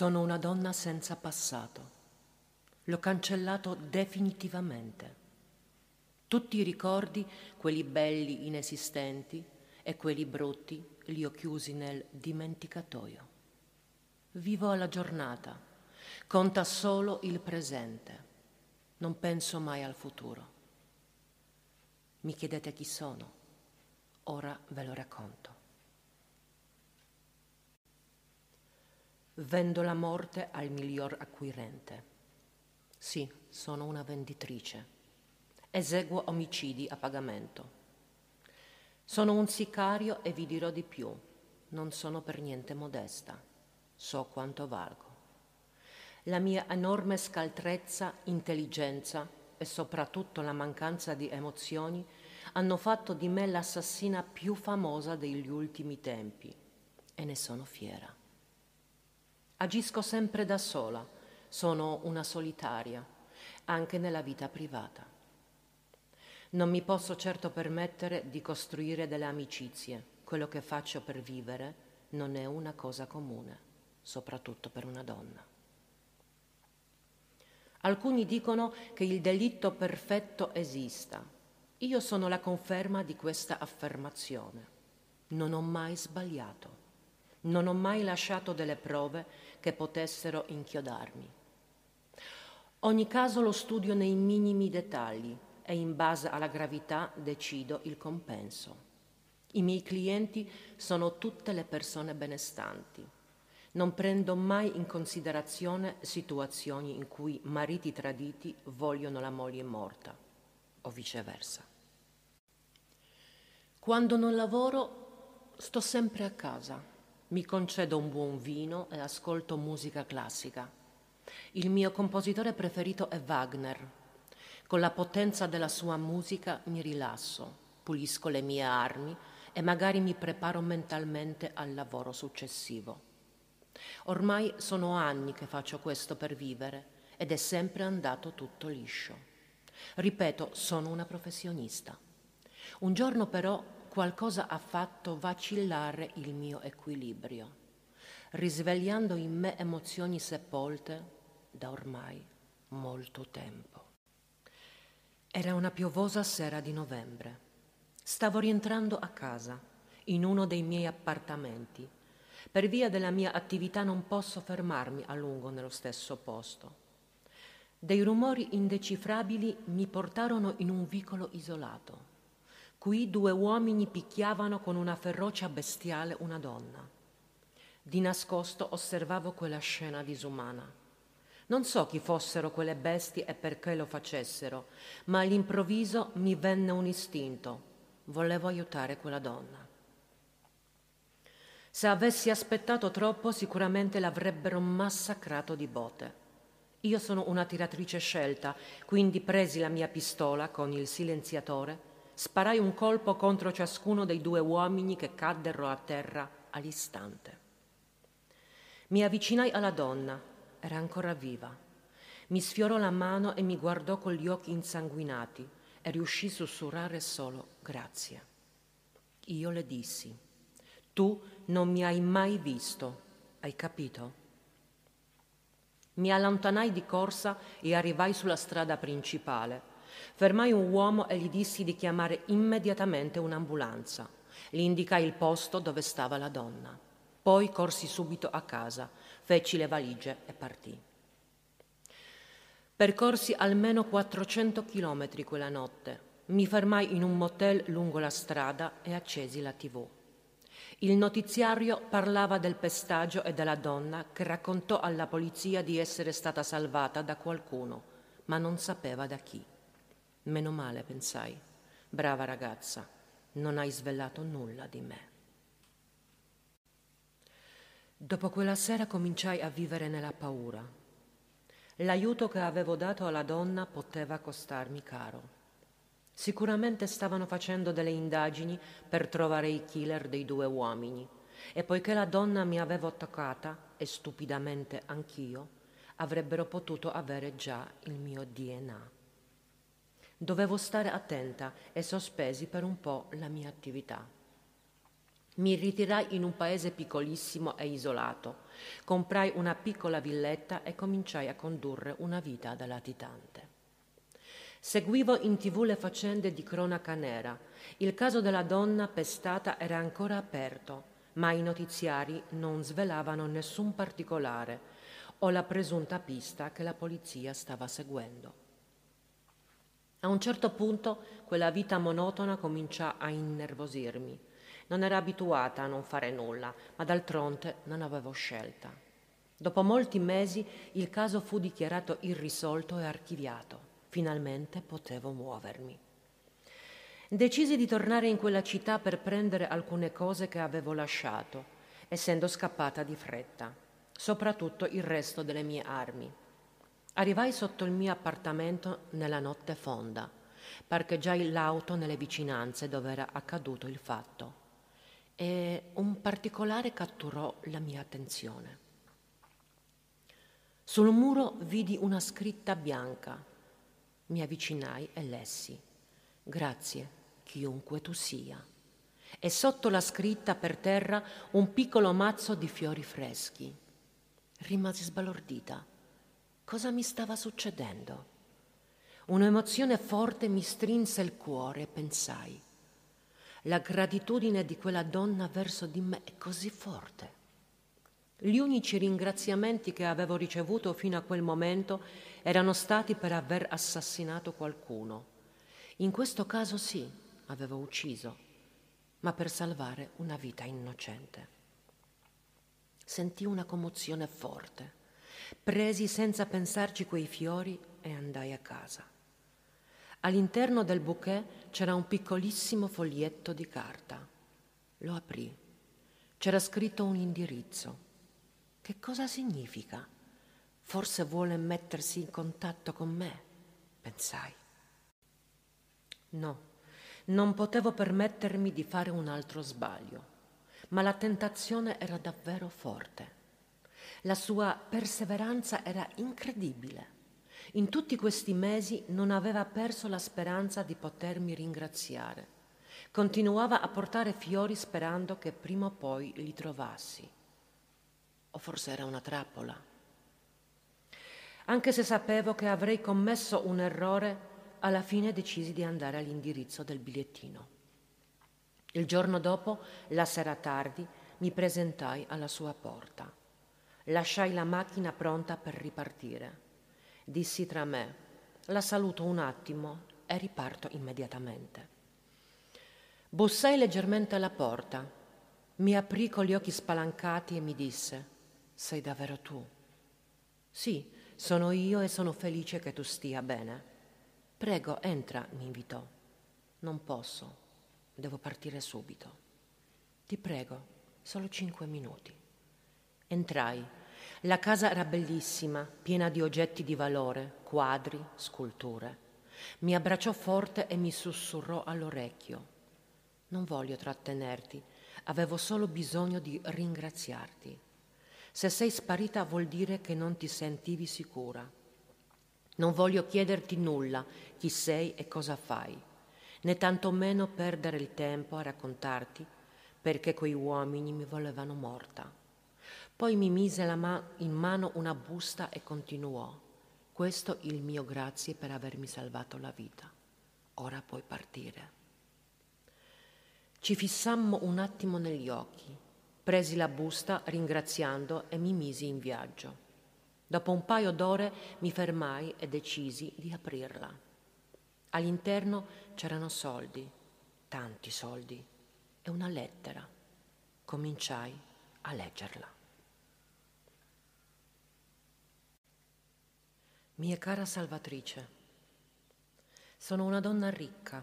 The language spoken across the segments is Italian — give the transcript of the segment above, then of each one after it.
Sono una donna senza passato. L'ho cancellato definitivamente. Tutti i ricordi, quelli belli inesistenti e quelli brutti, li ho chiusi nel dimenticatoio. Vivo alla giornata, conta solo il presente, non penso mai al futuro. Mi chiedete chi sono, ora ve lo racconto. Vendo la morte al miglior acquirente. Sì, sono una venditrice. Eseguo omicidi a pagamento. Sono un sicario e vi dirò di più. Non sono per niente modesta. So quanto valgo. La mia enorme scaltrezza, intelligenza e soprattutto la mancanza di emozioni hanno fatto di me l'assassina più famosa degli ultimi tempi e ne sono fiera. Agisco sempre da sola, sono una solitaria, anche nella vita privata. Non mi posso certo permettere di costruire delle amicizie. Quello che faccio per vivere non è una cosa comune, soprattutto per una donna. Alcuni dicono che il delitto perfetto esista. Io sono la conferma di questa affermazione. Non ho mai sbagliato. Non ho mai lasciato delle prove che potessero inchiodarmi. Ogni caso lo studio nei minimi dettagli e in base alla gravità decido il compenso. I miei clienti sono tutte le persone benestanti. Non prendo mai in considerazione situazioni in cui mariti traditi vogliono la moglie morta o viceversa. Quando non lavoro sto sempre a casa mi concedo un buon vino e ascolto musica classica. Il mio compositore preferito è Wagner. Con la potenza della sua musica mi rilasso, pulisco le mie armi e magari mi preparo mentalmente al lavoro successivo. Ormai sono anni che faccio questo per vivere ed è sempre andato tutto liscio. Ripeto, sono una professionista. Un giorno però qualcosa ha fatto vacillare il mio equilibrio, risvegliando in me emozioni sepolte da ormai molto tempo. Era una piovosa sera di novembre. Stavo rientrando a casa, in uno dei miei appartamenti. Per via della mia attività non posso fermarmi a lungo nello stesso posto. Dei rumori indecifrabili mi portarono in un vicolo isolato. Qui due uomini picchiavano con una ferocia bestiale una donna. Di nascosto osservavo quella scena disumana. Non so chi fossero quelle bestie e perché lo facessero, ma all'improvviso mi venne un istinto. Volevo aiutare quella donna. Se avessi aspettato troppo sicuramente l'avrebbero massacrato di botte. Io sono una tiratrice scelta, quindi presi la mia pistola con il silenziatore Sparai un colpo contro ciascuno dei due uomini che caddero a terra all'istante. Mi avvicinai alla donna, era ancora viva. Mi sfiorò la mano e mi guardò con gli occhi insanguinati e riuscì a sussurrare solo grazie. Io le dissi, tu non mi hai mai visto, hai capito? Mi allontanai di corsa e arrivai sulla strada principale Fermai un uomo e gli dissi di chiamare immediatamente un'ambulanza. Gli indicai il posto dove stava la donna. Poi corsi subito a casa, feci le valigie e partì. Percorsi almeno 400 chilometri quella notte. Mi fermai in un motel lungo la strada e accesi la tv. Il notiziario parlava del pestaggio e della donna che raccontò alla polizia di essere stata salvata da qualcuno, ma non sapeva da chi. Meno male, pensai. Brava ragazza, non hai svelato nulla di me. Dopo quella sera cominciai a vivere nella paura. L'aiuto che avevo dato alla donna poteva costarmi caro. Sicuramente stavano facendo delle indagini per trovare i killer dei due uomini e poiché la donna mi aveva toccata, e stupidamente anch'io, avrebbero potuto avere già il mio DNA. Dovevo stare attenta e sospesi per un po' la mia attività. Mi ritirai in un paese piccolissimo e isolato, comprai una piccola villetta e cominciai a condurre una vita da latitante. Seguivo in tv le faccende di cronaca nera. Il caso della donna pestata era ancora aperto, ma i notiziari non svelavano nessun particolare o la presunta pista che la polizia stava seguendo. A un certo punto quella vita monotona cominciò a innervosirmi. Non ero abituata a non fare nulla, ma d'altronde non avevo scelta. Dopo molti mesi il caso fu dichiarato irrisolto e archiviato. Finalmente potevo muovermi. Decisi di tornare in quella città per prendere alcune cose che avevo lasciato, essendo scappata di fretta, soprattutto il resto delle mie armi. Arrivai sotto il mio appartamento nella notte fonda, parcheggiai l'auto nelle vicinanze dove era accaduto il fatto e un particolare catturò la mia attenzione. Sul muro vidi una scritta bianca mi avvicinai e lessi. Grazie, chiunque tu sia. E sotto la scritta per terra un piccolo mazzo di fiori freschi. Rimasi sbalordita. Cosa mi stava succedendo? Un'emozione forte mi strinse il cuore e pensai. La gratitudine di quella donna verso di me è così forte. Gli unici ringraziamenti che avevo ricevuto fino a quel momento erano stati per aver assassinato qualcuno. In questo caso sì, avevo ucciso, ma per salvare una vita innocente. Sentì una commozione forte. Presi senza pensarci quei fiori e andai a casa. All'interno del bouquet c'era un piccolissimo foglietto di carta. Lo aprì. C'era scritto un indirizzo. Che cosa significa? Forse vuole mettersi in contatto con me, pensai. No, non potevo permettermi di fare un altro sbaglio, ma la tentazione era davvero forte. La sua perseveranza era incredibile. In tutti questi mesi non aveva perso la speranza di potermi ringraziare. Continuava a portare fiori sperando che prima o poi li trovassi. O forse era una trappola anche se sapevo che avrei commesso un errore, alla fine decisi di andare all'indirizzo del bigliettino. Il giorno dopo, la sera tardi, mi presentai alla sua porta. Lasciai la macchina pronta per ripartire. Dissi tra me, la saluto un attimo e riparto immediatamente. Bussai leggermente alla porta. Mi aprì con gli occhi spalancati e mi disse, sei davvero tu? Sì, sono io e sono felice che tu stia bene. Prego, entra, mi invitò. Non posso, devo partire subito. Ti prego, solo cinque minuti. Entrai. La casa era bellissima, piena di oggetti di valore, quadri, sculture. Mi abbracciò forte e mi sussurrò all'orecchio. Non voglio trattenerti, avevo solo bisogno di ringraziarti. Se sei sparita vuol dire che non ti sentivi sicura. Non voglio chiederti nulla, chi sei e cosa fai, né tantomeno perdere il tempo a raccontarti perché quei uomini mi volevano morta. Poi mi mise ma- in mano una busta e continuò. Questo il mio grazie per avermi salvato la vita. Ora puoi partire. Ci fissammo un attimo negli occhi Presi la busta ringraziando e mi misi in viaggio. Dopo un paio d'ore mi fermai e decisi di aprirla. All'interno c'erano soldi, tanti soldi, e una lettera. Cominciai a leggerla. Mia cara salvatrice, sono una donna ricca,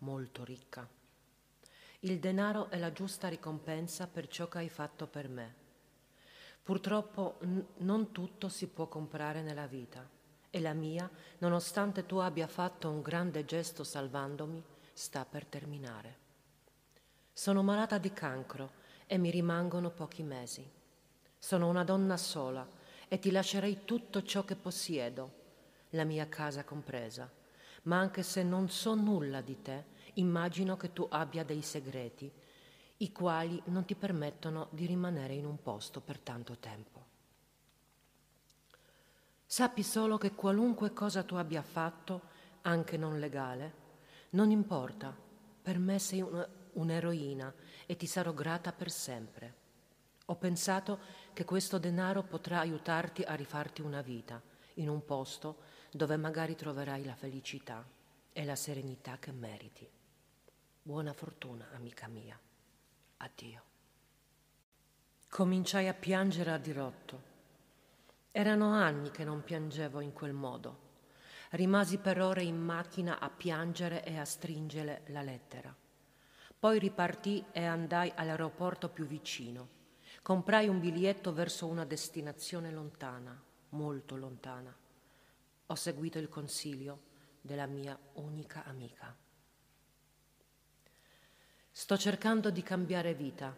molto ricca il denaro è la giusta ricompensa per ciò che hai fatto per me. Purtroppo n- non tutto si può comprare nella vita e la mia, nonostante tu abbia fatto un grande gesto salvandomi, sta per terminare. Sono malata di cancro e mi rimangono pochi mesi. Sono una donna sola e ti lascerei tutto ciò che possiedo, la mia casa compresa, ma anche se non so nulla di te, Immagino che tu abbia dei segreti. i quali non ti permettono di rimanere in un posto per tanto tempo. Sappi solo che qualunque cosa tu abbia fatto, anche non legale, non importa, per me sei una, un'eroina e ti sarò grata per sempre. Ho pensato che questo denaro potrà aiutarti a rifarti una vita in un posto dove magari troverai la felicità e la serenità che meriti. Buona fortuna, amica mia. Addio. Cominciai a piangere a dirotto. Erano anni che non piangevo in quel modo. Rimasi per ore in macchina a piangere e a stringere la lettera. Poi ripartì e andai all'aeroporto più vicino. Comprai un biglietto verso una destinazione lontana, molto lontana. Ho seguito il consiglio della mia unica amica. Sto cercando di cambiare vita,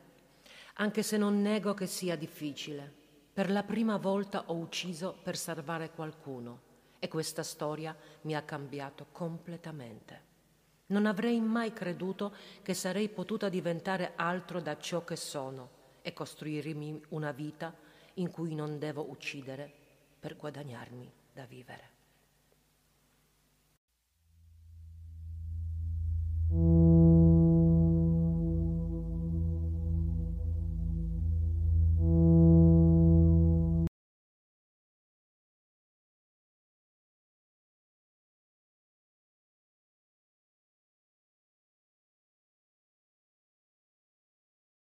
anche se non nego che sia difficile. Per la prima volta ho ucciso per salvare qualcuno e questa storia mi ha cambiato completamente. Non avrei mai creduto che sarei potuta diventare altro da ciò che sono e costruirmi una vita in cui non devo uccidere per guadagnarmi da vivere.